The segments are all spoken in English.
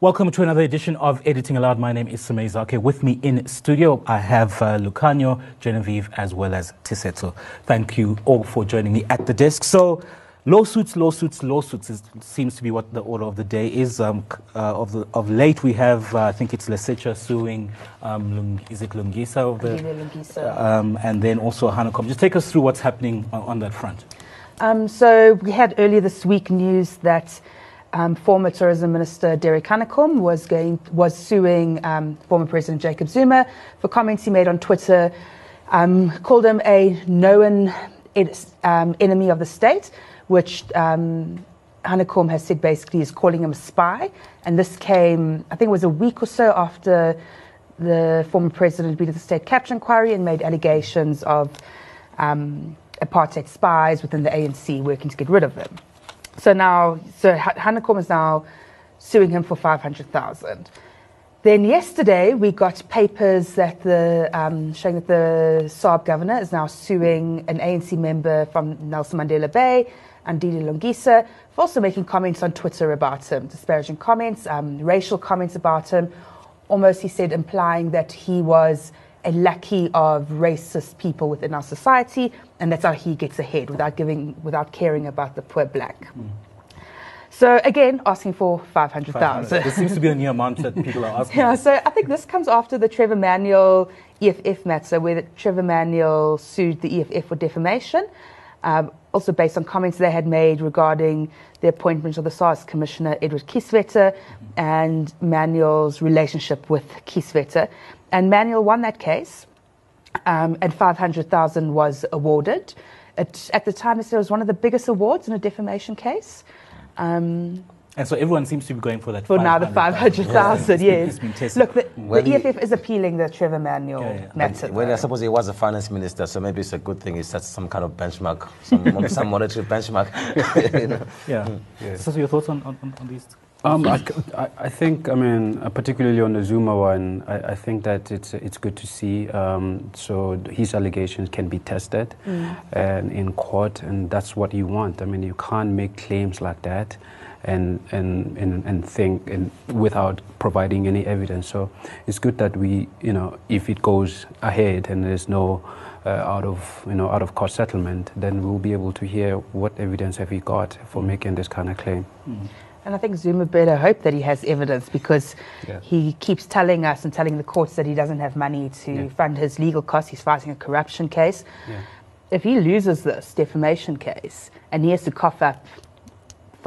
Welcome to another edition of Editing Aloud. My name is Samay Zake. With me in studio, I have uh, Lukanyo, Genevieve, as well as Tiseto. Thank you all for joining me at the desk. So, lawsuits, lawsuits, lawsuits is, seems to be what the order of the day is. Um, uh, of, the, of late, we have, uh, I think it's Lesetja suing, um, Lung, is it Lungisa? Of the, Lungisa. Um, and then also Hanekom. Just take us through what's happening on, on that front. Um, so, we had earlier this week news that um, former Tourism Minister Derek Hanekom was going was suing um, former President Jacob Zuma for comments he made on Twitter, um, called him a known um, enemy of the state, which um, Hanekom has said basically is calling him a spy. And this came, I think it was a week or so after the former president had been at the state capture inquiry and made allegations of um, apartheid spies within the ANC working to get rid of him. So now, so Hanekom is now suing him for 500,000. Then yesterday we got papers that the um, showing that the SARB governor is now suing an ANC member from Nelson Mandela Bay, Andile Lungisa, for also making comments on Twitter about him, disparaging comments, um, racial comments about him. Almost, he said, implying that he was a lackey of racist people within our society, and that's how he gets ahead without giving, without caring about the poor black. Mm. So again, asking for five hundred thousand. This seems to be a new amount that people are asking. yeah, so I think this comes after the Trevor Manuel EFF matter, where Trevor Manuel sued the EFF for defamation, um, also based on comments they had made regarding the appointment of the SARS Commissioner Edward Kieswetter mm-hmm. and Manuel's relationship with Kieswetter. And Manuel won that case, um, and 500,000 was awarded. It, at the time, it was one of the biggest awards in a defamation case. Um, and so everyone seems to be going for that. For now, the 500,000, yeah. yes. Look, the, the EFF is appealing the Trevor Manuel yeah, yeah. matter. Well, I suppose he was a finance minister, so maybe it's a good thing he sets some kind of benchmark, some, some monetary benchmark. you know? Yeah. yeah. So, so your thoughts on, on, on these? Um, I, I, think, I mean, uh, particularly on the Zuma one, I, I think that it's it's good to see. Um, so his allegations can be tested mm. and in court, and that's what you want. I mean, you can't make claims like that and and and, and think and without providing any evidence. So it's good that we, you know, if it goes ahead and there's no uh, out of you know out of court settlement, then we'll be able to hear what evidence have we got for making this kind of claim. Mm. And I think Zuma better hope that he has evidence because yeah. he keeps telling us and telling the courts that he doesn't have money to yeah. fund his legal costs. He's fighting a corruption case. Yeah. If he loses this defamation case and he has to cough up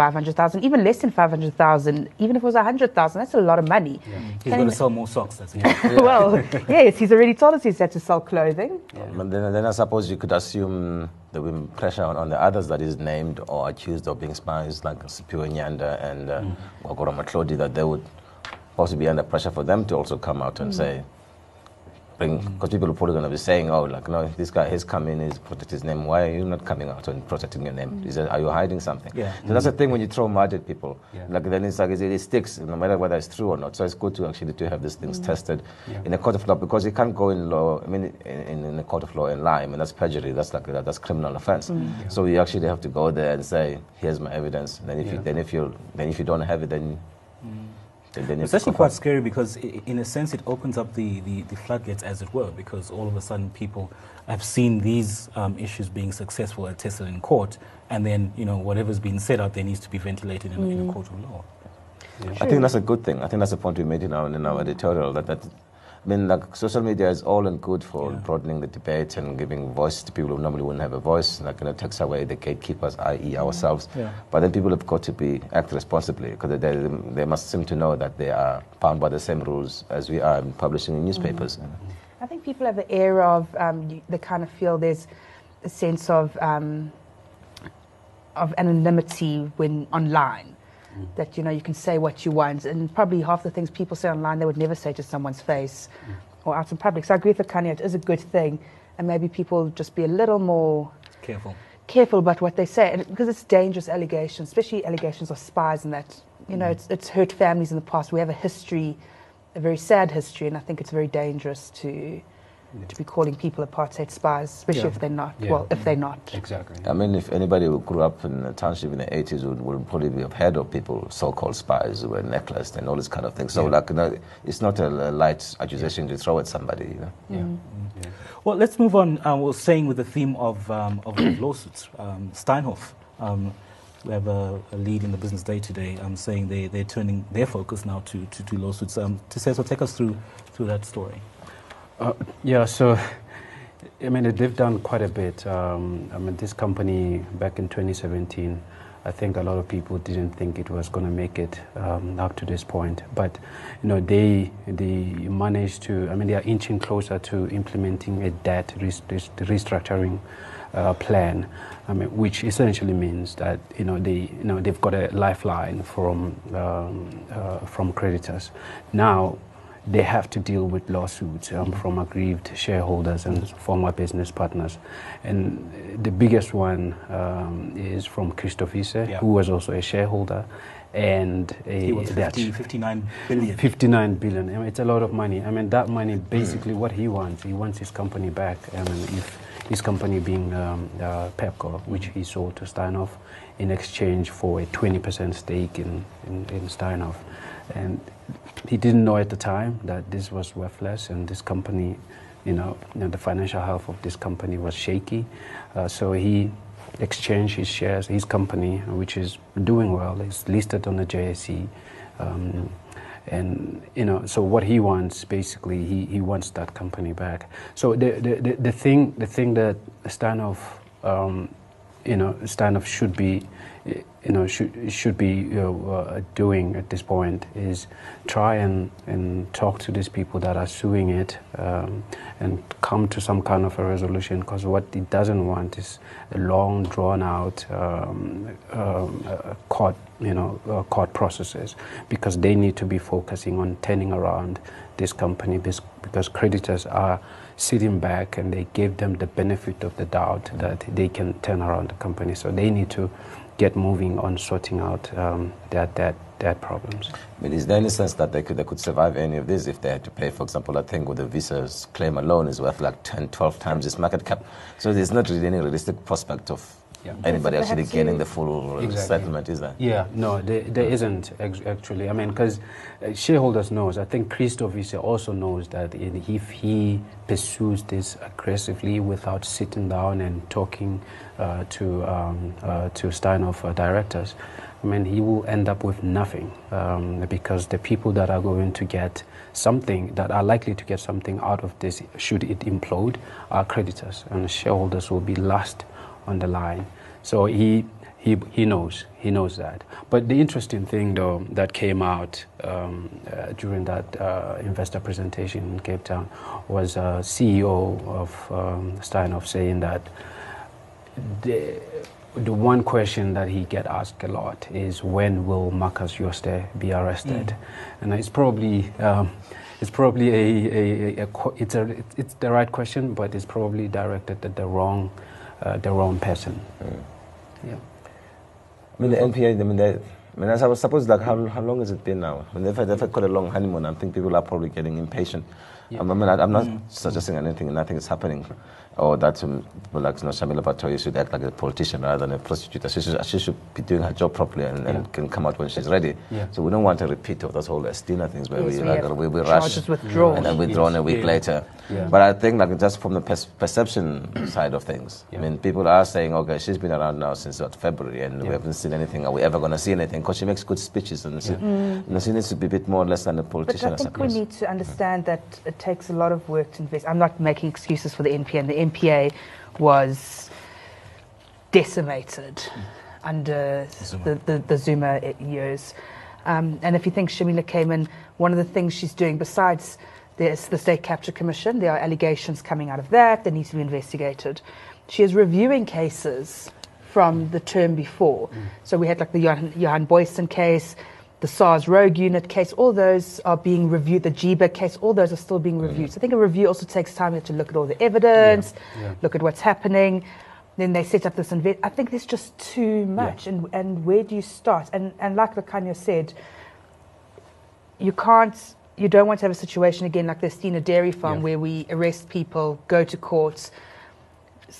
500,000, even less than 500,000, even if it was 100,000, that's a lot of money. Yeah. He's going to sell more socks, does he? well, yes, he's already told us he's had to sell clothing. Yeah. Then, then I suppose you could assume there will be pressure on, on, the others that is named or accused of being spies, like Siphiwe Nyanda and uh, mm. Matlodi, that they would possibly be under pressure for them to also come out and mm. say, because people are probably going to be saying, "Oh, like no, this guy has come in, he's protected his name. Why are you not coming out and protecting your name? Is that, are you hiding something?" Yeah. So that's the thing when you throw mud at people. Yeah. Like then it's like it, sticks, no matter whether it's true or not. So it's good to actually to have these things mm. tested yeah. in a court of law because you can't go in law. I mean, in, in a court of law and lie. I mean, that's perjury. That's like that's criminal offense. Mm. Yeah. So you actually have to go there and say, "Here's my evidence." Then if you then if you then if you don't have it, then mm. It's actually quite scary because, in a sense, it opens up the, the, the, floodgates, as it were, because all of a sudden people have seen these um, issues being successful and tested in court, and then, you know, whatever's been said out there needs to be ventilated in, mm. in a mm. court of law. Yeah. I think that's a good thing. I think that's the point we made in our, in our editorial, that, that I mean, like social media is all and good for yeah. broadening the debate and giving voice to people who normally wouldn't have a voice. Like, you know, takes away the gatekeepers, i.e., ourselves. Yeah. But then people have got to be act responsibly because they, they must seem to know that they are bound by the same rules as we are in publishing in newspapers. Mm-hmm. I think people have the air of um, they kind of feel there's a sense of um, of anonymity when online mm. that you know you can say what you want, and probably half the things people say online they would never say to someone's face mm. or out in public. So I agree with Kanye; it is a good thing, and maybe people just be a little more careful careful about what they say, and because it's dangerous allegations, especially allegations of spies and that. You know, mm. it's, it's hurt families in the past. We have a history, a very sad history, and I think it's very dangerous to to be calling people apartheid spies, especially Yeah. if they're not. Yeah. Well, if they're not. Exactly. I mean, if anybody who grew up in a township in the 80s would, would probably have heard of people, so-called spies, who were necklaced and all this kind of thing. So, Yeah. like, you know, it's not a, a light accusation to throw at somebody, you know. Yeah. yeah. Well, let's move on. Uh, we're staying with the theme of, um, of lawsuits. Um, Steinhoff, um, we have a, a lead in the business day today, um, saying they, they're turning their focus now to, to, to lawsuits. Um, Tiseso, take us through, through that story. Uh, yeah, so I mean, they've done quite a bit. Um, I mean, this company back in 2017, I think a lot of people didn't think it was going to make it um, up to this point. But you know, they they managed to. I mean, they are inching closer to implementing a debt res- res- restructuring uh, plan. I mean, which essentially means that you know they you know they've got a lifeline from um, uh, from creditors. Now they have to deal with lawsuits um, from aggrieved shareholders and former business partners. And the biggest one um, is from Christo Wiese, Yeah. who was also a shareholder. And a, He was that- 50, 59 billion. 59 billion. I mean, it's a lot of money. I mean, that money, basically, what he wants, he wants his company back. I mean, if his company being um, uh, Pepkor, which he sold to Steinhoff in exchange for a 20% stake in, in, in Steinhoff. And he didn't know at the time that this was worthless and this company, you know, you know the financial health of this company was shaky. Uh, so he exchanged his shares, his company, which is doing well, is listed on the JSE. Um, and you know, so what he wants basically, he, he wants that company back. So the the, the, the thing the thing that Steinhoff, um, you know, Steinhoff should be, you know, should should be you know, uh, doing at this point is try and and talk to these people that are suing it um, and come to some kind of a resolution. Because what it doesn't want is a long, drawn out um, um, uh, court, you know, uh, court processes, because they need to be focusing on turning around this company because creditors are sitting back and they gave them the benefit of the doubt that they can turn around the company. So they need to get moving on sorting out um, their debt, debt problems. Mean, is there any sense that they could, they could survive any of this if they had to pay, for example, I think with the Wiese's claim alone is worth like 10, 12 times its market cap. So there's not really any realistic prospect of Yeah. anybody Yes, actually getting the full Exactly. settlement, is there? Yeah, no, there, there isn't actually. I mean, because shareholders knows. I think Christo Wiese also knows that if he pursues this aggressively without sitting down and talking uh, to um, uh, to Steinhoff uh, directors, I mean, he will end up with nothing um, because the people that are going to get something, that are likely to get something out of this, should it implode, are creditors, and shareholders will be last on the line. So he, he, he knows, he knows that. But the interesting thing, though, that came out um, uh, during that uh, investor presentation in Cape Town was uh, CEO of um, Steinhoff saying that the, the one question that he get asked a lot is when will Markus Jooste be arrested? And it's probably um, it's probably a, a, a, a it's a it's the right question, but it's probably directed at the wrong uh, the wrong person. Yeah. I mean, the NPA, I mean, they, I mean, as I was supposed, like, how, how long has it been now? I mean, they've had, they've had quite a long honeymoon. I think people are probably getting impatient. Yeah. Um, I mean, I, I'm not suggesting anything, nothing is happening. Or that um, people like you know, Shamila Batohi should act like a politician rather than a prostitute. She should, she should be doing her job properly and, and Yeah. can come out when she's ready. Yeah. So we don't want a repeat of those whole Estina things where Yes, we, we like, we, we rush charges withdrawn. and then withdrawn Yes. a week Yeah. later. Yeah. But I think like just from the pers- perception side of things, I mean, people are saying, okay, she's been around now since what, February and we haven't seen anything. Are we ever going to see anything? Because she makes good speeches and she, you know, she needs to be a bit more or less than a politician. I I think we need to understand that it takes a lot of work to invest. I'm not making excuses for the NPA, and the NPA was decimated under Zuma. the, the, the Zuma years. Um, and if you think Shamila came in, one of the things she's doing, besides there's the State Capture Commission, there are allegations coming out of that that need to be investigated. She is reviewing cases from the term before. So we had like the Johan, Johan Booysen case, the SARS rogue unit case, all those are being reviewed, the JIBA case, all those are still being reviewed. So I think a review also takes time. You have to look at all the evidence, yeah. look at what's happening. Then they set up this inve- I think there's just too much. And, and where do you start? And, and like Lukanyo said, you can't you don't want to have a situation again like the Stena Dairy Farm Yeah. where we arrest people, go to court,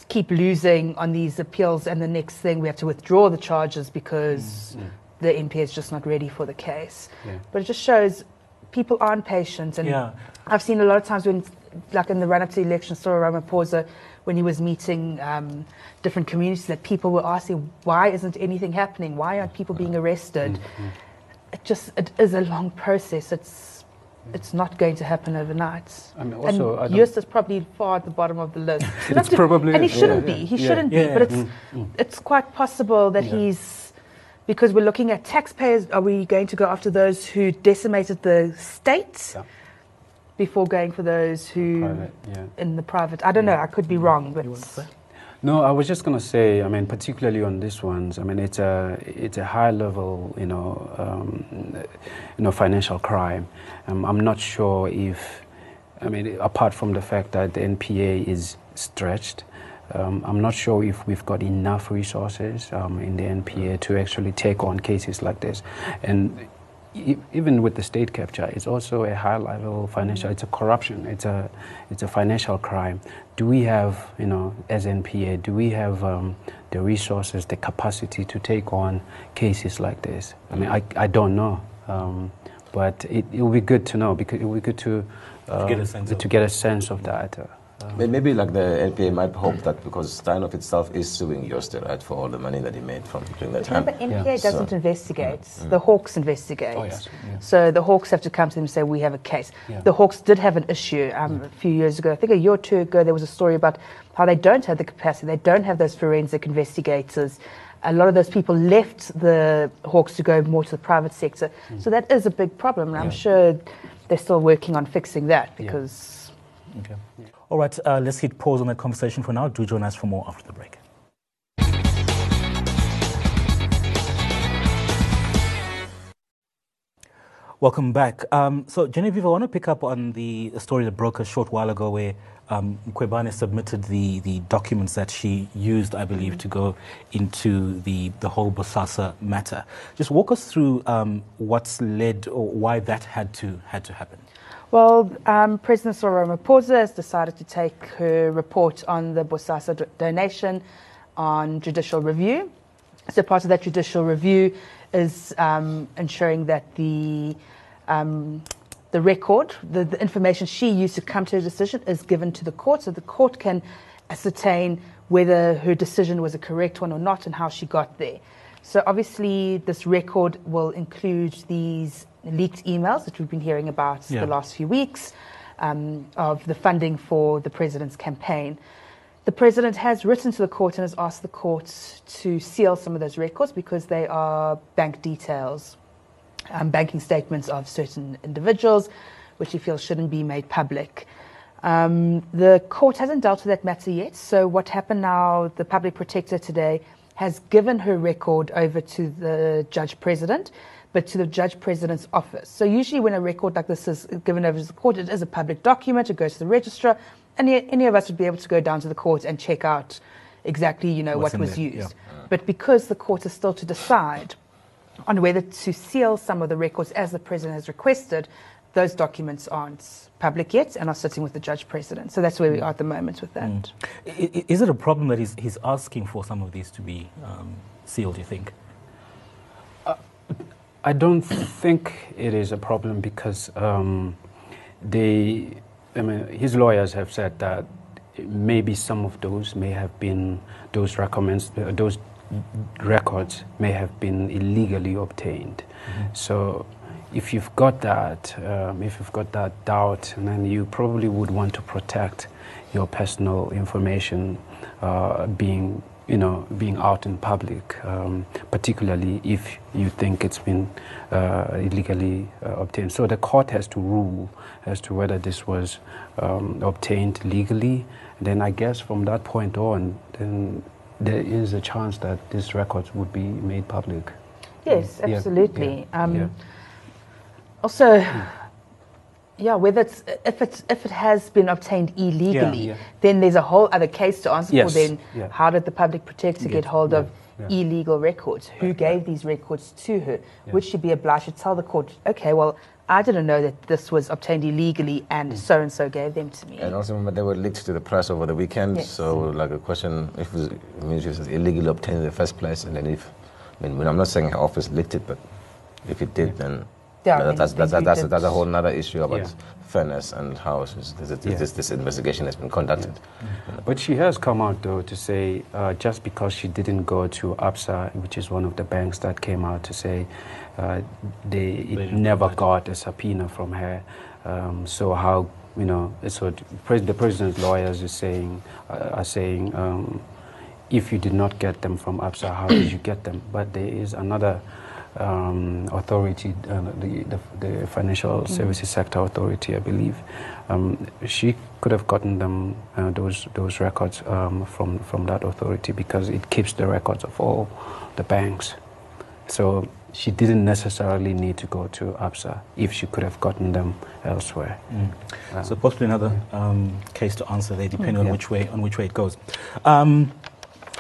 keep losing on these appeals, and the next thing we have to withdraw the charges because mm, mm. The NPA is just not ready for the case. Yeah. But it just shows people aren't patient. And Yeah. I've seen a lot of times when, like in the run up to the election, Cyril Ramaphosa, when he was meeting um, different communities, that people were asking, why isn't anything happening? Why aren't people being arrested? Mm, mm, mm. It just it is a long process. It's it's not going to happen overnight. I mean, also, I and don't- is probably far at the bottom of the list. It's probably and he shouldn't yeah. be. He Yeah. shouldn't Yeah, be. But it's it's quite possible that he's because we're looking at taxpayers. Are we going to go after those who decimated the state Yeah. before going for those who Private, yeah. in the private? I don't know. I could be wrong, but You want to say? No, I was just going to say, I mean, particularly on this ones, I mean, it's a it's a high level, you know, um, you know, financial crime. Um, I'm not sure if, I mean, apart from the fact that the NPA is stretched, um, I'm not sure if we've got enough resources um, in the NPA to actually take on cases like this, and. e- Even with the state capture, it's also a high level financial. It's a corruption. It's a, it's a financial crime. Do we have, you know, as NPA, do we have um, the resources, the capacity to take on cases like this? I mean, I, I don't know, um, but it, it will be good to know because it will be good to, uh, get a sense to of- get a sense of that. Uh, Maybe like the NPA might hope that because Steinhoff itself is suing Jooste, right, for all the money that he made from during that time. remember, NPA So- doesn't investigate. The Hawks investigate. Oh, yes, yeah. So the Hawks have to come to them and say, we have a case. Yeah. The Hawks did have an issue um, a few years ago. I think a year or two ago, there was a story about how they don't have the capacity. They don't have those forensic investigators. A lot of those people left the Hawks to go more to the private sector. So that is a big problem. And I'm sure they're still working on fixing that Yeah. because Okay. All right, uh, let's hit pause on that conversation for now. Do join us for more after the break. Welcome back. Um, so, Genevieve, I want to pick up on the story that broke a short while ago where um, Mkhwebane submitted the, the documents that she used, I believe, to go into the, the whole Bosasa matter. Just walk us through um, what's led or why that had to, had to happen. Well, um, President Cyril Ramaphosa has decided to take her report on the Bosasa do- donation on judicial review. So part of that judicial review is um, ensuring that the um, the record, the, the information she used to come to a decision, is given to the court, so the court can ascertain whether her decision was a correct one or not, and how she got there. So obviously, this record will include these leaked emails that we've been hearing about Yeah. the last few weeks um, of the funding for the president's campaign. The president has written to the court and has asked the court to seal some of those records because they are bank details, um, banking statements of certain individuals, which he feels shouldn't be made public. Um, the court hasn't dealt with that matter yet. So what happened now? The public protector today has given her record over to the judge president, but to the judge president's office. So usually when a record like this is given over to the court, it is a public document. It goes to the registrar, and any, of us would be able to go down to the court and check out exactly, you know, What's what was there, used. yeah. But because the court is still to decide on whether to seal some of the records as the president has requested, those documents aren't public yet and are sitting with the judge president. So that's where we are at the moment with that. I- i- Is it a problem that he's, he's asking for some of these to be um, sealed, you think? I don't think it is a problem because um, they, I mean, his lawyers have said that maybe some of those may have been those recommends, uh, those records may have been illegally obtained. So, if you've got that, um, if you've got that doubt, then you probably would want to protect your personal information uh, being you know, being out in public, um, particularly if you think it's been uh, illegally uh, obtained. So the court has to rule as to whether this was um, obtained legally. then I guess from that point on, then there is a chance that these records would be made public. Yes, absolutely. yeah, um, yeah. Also, yeah, whether it's if it's if it has been obtained illegally, Yeah. then there's a whole other case to answer Yes, for. Then, yeah. how did the public protector get Get- hold yeah, of illegal records. Who gave these records to her? Would she be obliged to tell the court, okay, well, I didn't know that this was obtained illegally and so and so gave them to me? And also remember they were leaked to the press over the weekend. Yes. So like a question if it was, I mean, if it was illegally obtained in the first place, and then if I mean, when I'm not saying her office leaked it, but if it did, then Yeah, I that- mean, that's, that's, that's, that's, a whole other issue about Yeah. fairness and how this, this, this, Yeah. this, this investigation has been conducted. But she has come out though to say uh, just because she didn't go to ABSA, which is one of the banks that came out to say uh, they, it never got a subpoena from her. Um, so how you know? So the president's lawyers is saying uh, are saying um, if you did not get them from ABSA, how did you get them? But there is another. Um, authority, uh, the, the, the Financial Services Sector Authority, I believe, um, she could have gotten them uh, those those records um, from from that authority because it keeps the records of all the banks. So she didn't necessarily need to go to ABSA if she could have gotten them elsewhere. Uh, So possibly another um, case to answer there, depending on Yeah. which way on which way it goes. Um,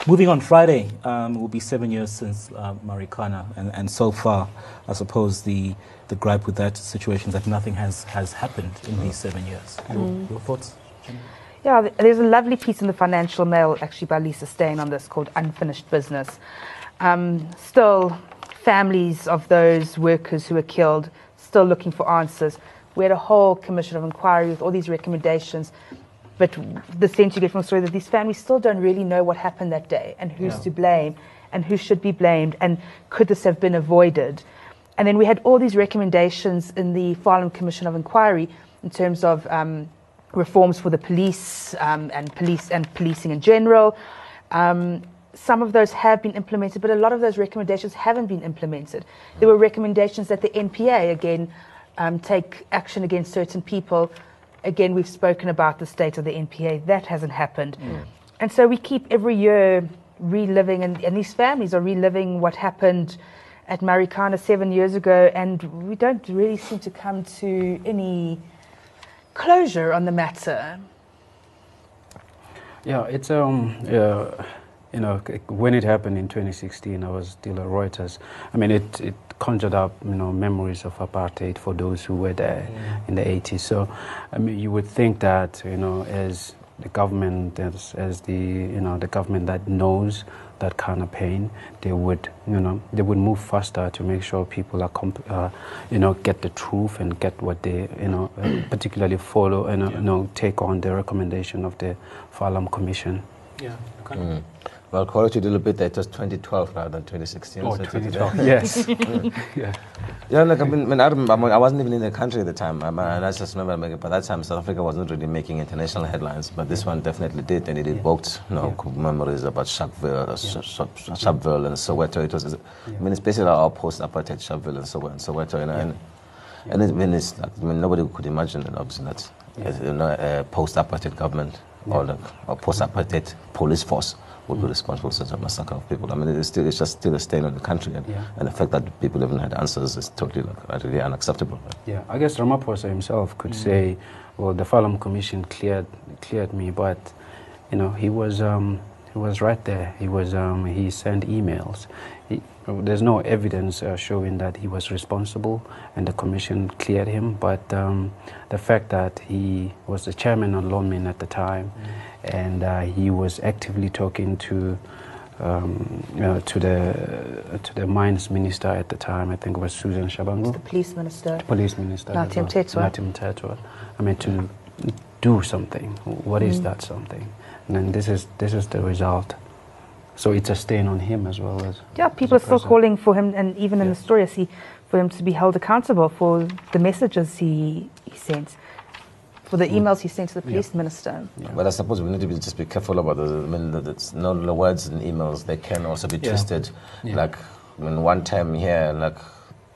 moving on, Friday um, will be seven years since uh, Marikana, and, and so far, I suppose the the gripe with that situation is that nothing has has happened in these seven years. Your, your thoughts? Yeah, there's a lovely piece in the Financial Mail actually by Lisa Steyn on this called Unfinished Business. Um, still, families of those workers who were killed still looking for answers. We had a whole commission of inquiry with all these recommendations, but the sense you get from the story that these families still don't really know what happened that day and who's Yeah. to blame and who should be blamed and could this have been avoided. And then we had all these recommendations in the Farlam Commission of Inquiry in terms of um, reforms for the police um, and police and policing in general. Um, some of those have been implemented, but a lot of those recommendations haven't been implemented. There were recommendations that the NPA again um, take action against certain people. Again, we've spoken about the state of the NPA. That hasn't happened. And so we keep every year reliving, and, and these families are reliving what happened at Marikana seven years ago, and we don't really seem to come to any closure on the matter. Yeah, it's um, yeah, you know, when it happened in 2016, I was still at Reuters. I mean, it, it conjured up, you know, memories of apartheid for those who were there in the 80s. So, I mean, you would think that, you know, as the government, as, as the, you know, the government that knows that kind of pain, they would, you know, they would move faster to make sure people are, comp- uh, you know, get the truth and get what they, you know, uh, particularly follow and, uh, you know, take on the recommendation of the Farlam Commission. Yeah. Mm. Well, you a little bit. That it was 2012 rather than 2016. Oh, so 2012. yes. yeah. Yeah, like I mean, I, remember, I wasn't even in the country at the time. And I just remember, by that time, South Africa wasn't really making international headlines, but this one definitely did, and it evoked, you know, memories about Sharpeville, uh, Sh- Sharpeville and Soweto. It was, I mean, it's basically our post-apartheid Sharpeville and Soweto, and Soweto, you know, and, and it, I mean, it's, like, I mean, nobody could imagine, that, obviously, that you know, a post-apartheid government or like a post-apartheid police force would be responsible for such a massacre of people. I mean, it's still, it's just still a stain on the country, and, Yeah. and the fact that people haven't had answers is totally like really unacceptable. Yeah, I guess Ramaphosa himself could say, well, the Farlam Commission cleared cleared me, but you know, he was um, he was right there. He was um, he sent emails. He, there's no evidence uh, showing that he was responsible, and the commission cleared him. But um, the fact that he was the chairman of Lonmin at the time, and uh, he was actively talking to. Um, you know, to the to the mines minister at the time, I think it was Susan Shabangu The police minister. police minister Natim. Tetwa. Nathi Mthethwa. I mean, to do something. What is that something? And then this is this is the result. So it's a stain on him as well as. Yeah, people are as a still calling for him, and even in the story, I see for him to be held accountable for the messages he, he sent, for the mm. emails he sent to the police minister. Yeah. But I suppose we need to be just be careful about those. I mean, that it's not the words and emails. They can also be Yeah. twisted. Yeah. Like, I mean, one time here, like,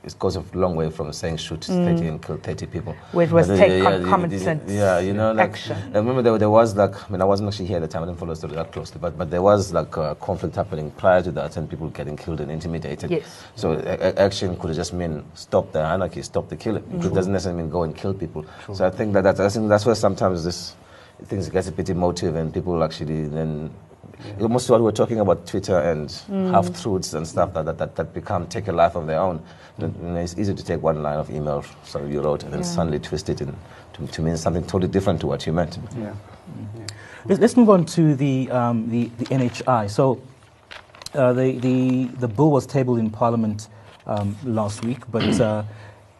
it goes a long way from saying shoot mm. 30 and kill 30 people. It was But, take yeah, yeah, concomitant Yeah, you know, like, action. I remember there, there was like, I mean, I wasn't actually here at the time. I didn't follow the story that closely, but but there was like a conflict happening prior to that, and people getting killed and intimidated. Yes. So a- action could just mean stop the anarchy, stop the killing. It doesn't necessarily mean go and kill people. So I think that that's, I think that's where sometimes this things get a bit emotive and people actually then yeah. of what we're talking about Twitter and mm. half truths and stuff that, that, that, that, become take a life of their own. Mm. It's easy to take one line of email so you wrote and then yeah. suddenly twist it in, to, to mean something totally different to what you meant. Yeah. Mm. Let's, let's move on to the, um, the, the NHI. So uh, the, the, the bill was tabled in Parliament um, last week, but uh,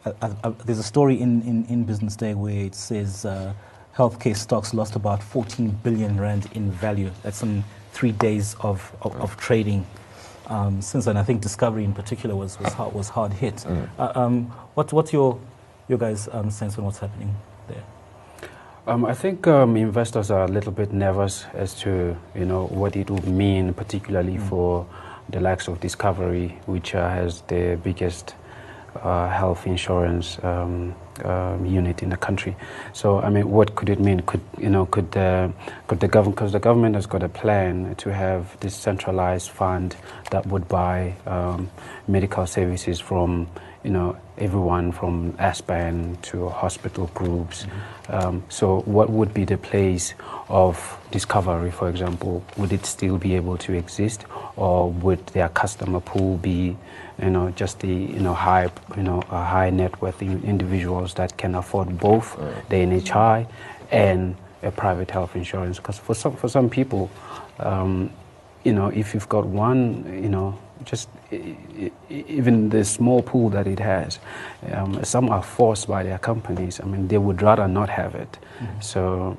uh, uh, there's a story in, in, in, Business Day where it says uh, healthcare stocks lost about 14 billion rand in value. That's in three days of, of, of trading. Um, since then, I think Discovery in particular was, was, hard, was hard hit. Mm. Uh, um, what, what's your, your guys' um, sense on what's happening there? Um, I think um, investors are a little bit nervous as to you know what it would mean, particularly mm. for the likes of Discovery, which uh, has the biggest uh, health insurance um, um, unit in the country. So, I mean, what could it mean? Could you know? Could uh, could the government? Because the government has got a plan to have this centralized fund that would buy um, medical services from you know, everyone from Aspen to hospital groups. Mm-hmm. Um, so, what would be the place of Discovery, for example? Would it still be able to exist, or would their customer pool be, you know, just the you know high, you know, high net worth individuals that can afford both the NHI and a private health insurance? Because for some for some people, um, you know, if you've got one, you know, just even the small pool that it has, um, some are forced by their companies. I mean, they would rather not have it. Mm-hmm. So,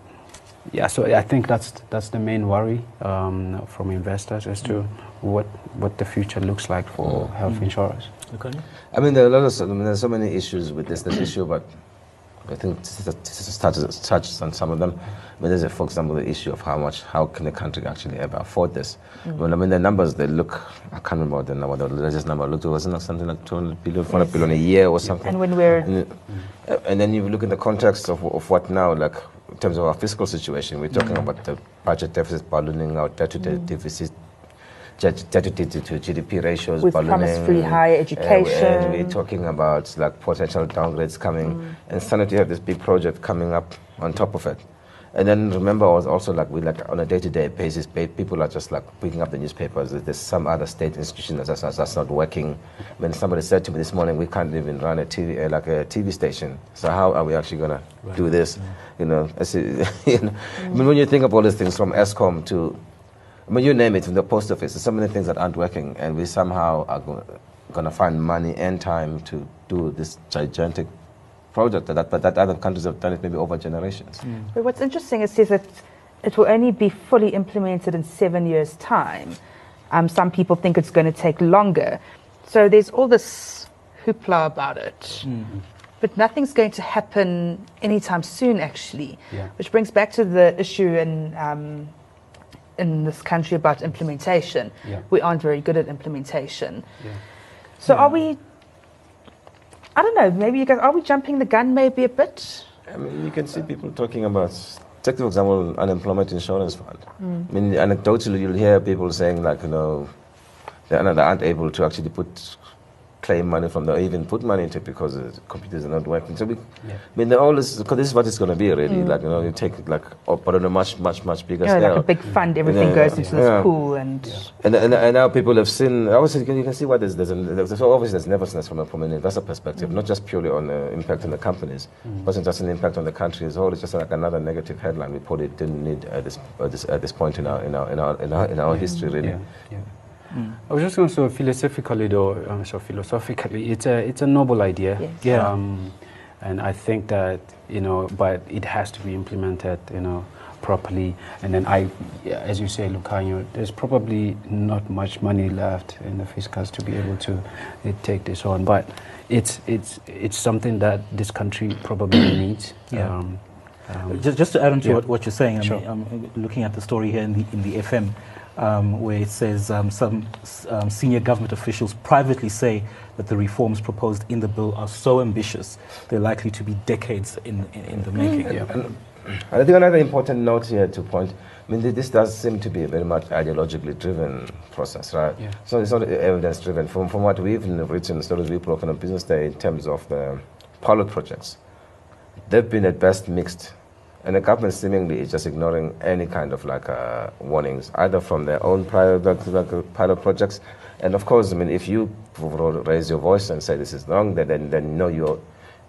yeah, so I think that's that's the main worry um, from investors as to what what the future looks like for mm-hmm. health insurance. Okay. I mean, there are a lot of I mean, there's so many issues with this this issue, but I think this touches, touches on some of them. But there's, a, for example, the issue of how much, how can the country actually ever afford this? Mm-hmm. Well, I mean, the numbers, they look, I can't remember the number, the latest number I looked at, wasn't something like 200 billion, 400 yes. billion a year or something? And when we're... And, and, then you look in the context of, of what now, like, in terms of our fiscal situation, we're talking mm-hmm. about the budget deficit ballooning out, debt to mm-hmm. deficit to, to GDP ratios With promise free higher education. Uh, and we're talking about like potential downgrades coming. Mm. And suddenly you have this big project coming up on top of it. And then remember, I was also like, we like on a day-to-day basis, people are just like picking up the newspapers. There's some other state institution that's, that's, that's not working. When somebody said to me this morning, we can't even run a TV, uh, like a TV station. So how are we actually gonna right. do this? Yeah. You know, I see, you know mm. I mean, when you think of all these things from Eskom to I mean, you name it, from the post office, there's so many things that aren't working, and we somehow are going to find money and time to do this gigantic project that, but that other countries have done it maybe over generations. Mm. But what's interesting is that it will only be fully implemented in seven years' time. Um, some people think it's going to take longer. So there's all this hoopla about it. Mm. But nothing's going to happen anytime soon, actually. Yeah. Which brings back to the issue in um, in this country about implementation. Yeah. We aren't very good at implementation. Yeah. So yeah. are we? I don't know. Maybe you guys are we jumping the gun maybe a bit? I mean, you can see people talking about. Take for example, unemployment insurance fund. Mm. I mean, anecdotally, you'll hear people saying like, you know, they aren't able to actually put claim money from them, even put money into it because the computers are not working. So we, yeah. I mean, they're all this, because this is what it's going to be really. Mm. Like, you know, you take it like, but on a much, much, much bigger yeah, scale. like a big fund, everything goes into this pool and... and... And, and now people have seen, obviously you can, you can see why there's, there's, an, there's obviously there's nervousness from a, from an investor perspective, mm. not just purely on the impact on the companies, mm. wasn't just an impact on the country as a whole, it's just like another negative headline we probably didn't need at this, at this, at this point in our, in our, in our, in our, in our history really. Mm. I was just going to say philosophically, though, um, so philosophically, it's a it's a noble idea. Yes. Yeah. Um, and I think that you know, but it has to be implemented, you know, properly. And then I, as you say, Lukanyo, there's probably not much money left in the fiscals to be able to uh, take this on. But it's it's it's something that this country probably needs. Yeah. Um, um, just, just to add on to yeah. what, what, you're saying, I sure. mean, I'm looking at the story here in the, in the FM um, where it says um, some um, senior government officials privately say that the reforms proposed in the bill are so ambitious they're likely to be decades in, in, in the making. Yeah. And I think another important note here to point. I mean, this does seem to be a very much ideologically driven process, right? Yeah. So it's not evidence driven. From, from what we've written, stories we've broken on Business Day in terms of the pilot projects, they've been at best mixed And the government seemingly is just ignoring any kind of like uh, warnings, either from their own prior, like, like, pilot projects. And of course, I mean, if you raise your voice and say this is wrong, then, then, then know, you're,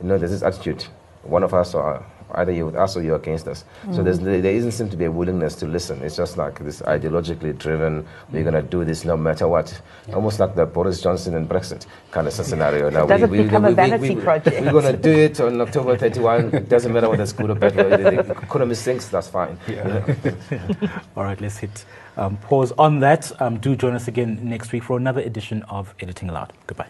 you know there's this attitude. One of us or either you're with us or you're against us. Mm. So there's, there isn't seem to be a willingness to listen. It's just like this ideologically driven, we're going to do this no matter what. Yeah. Almost like the Boris Johnson and Brexit kind of scenario. Now Does we, it become we, a vanity we, project? We're going to do it on October 31. it doesn't matter whether it's good or bad. The economy sinks, that's fine. Yeah. All right, let's hit um, pause on that. Um, do join us again next week for another edition of Editing Aloud. Goodbye.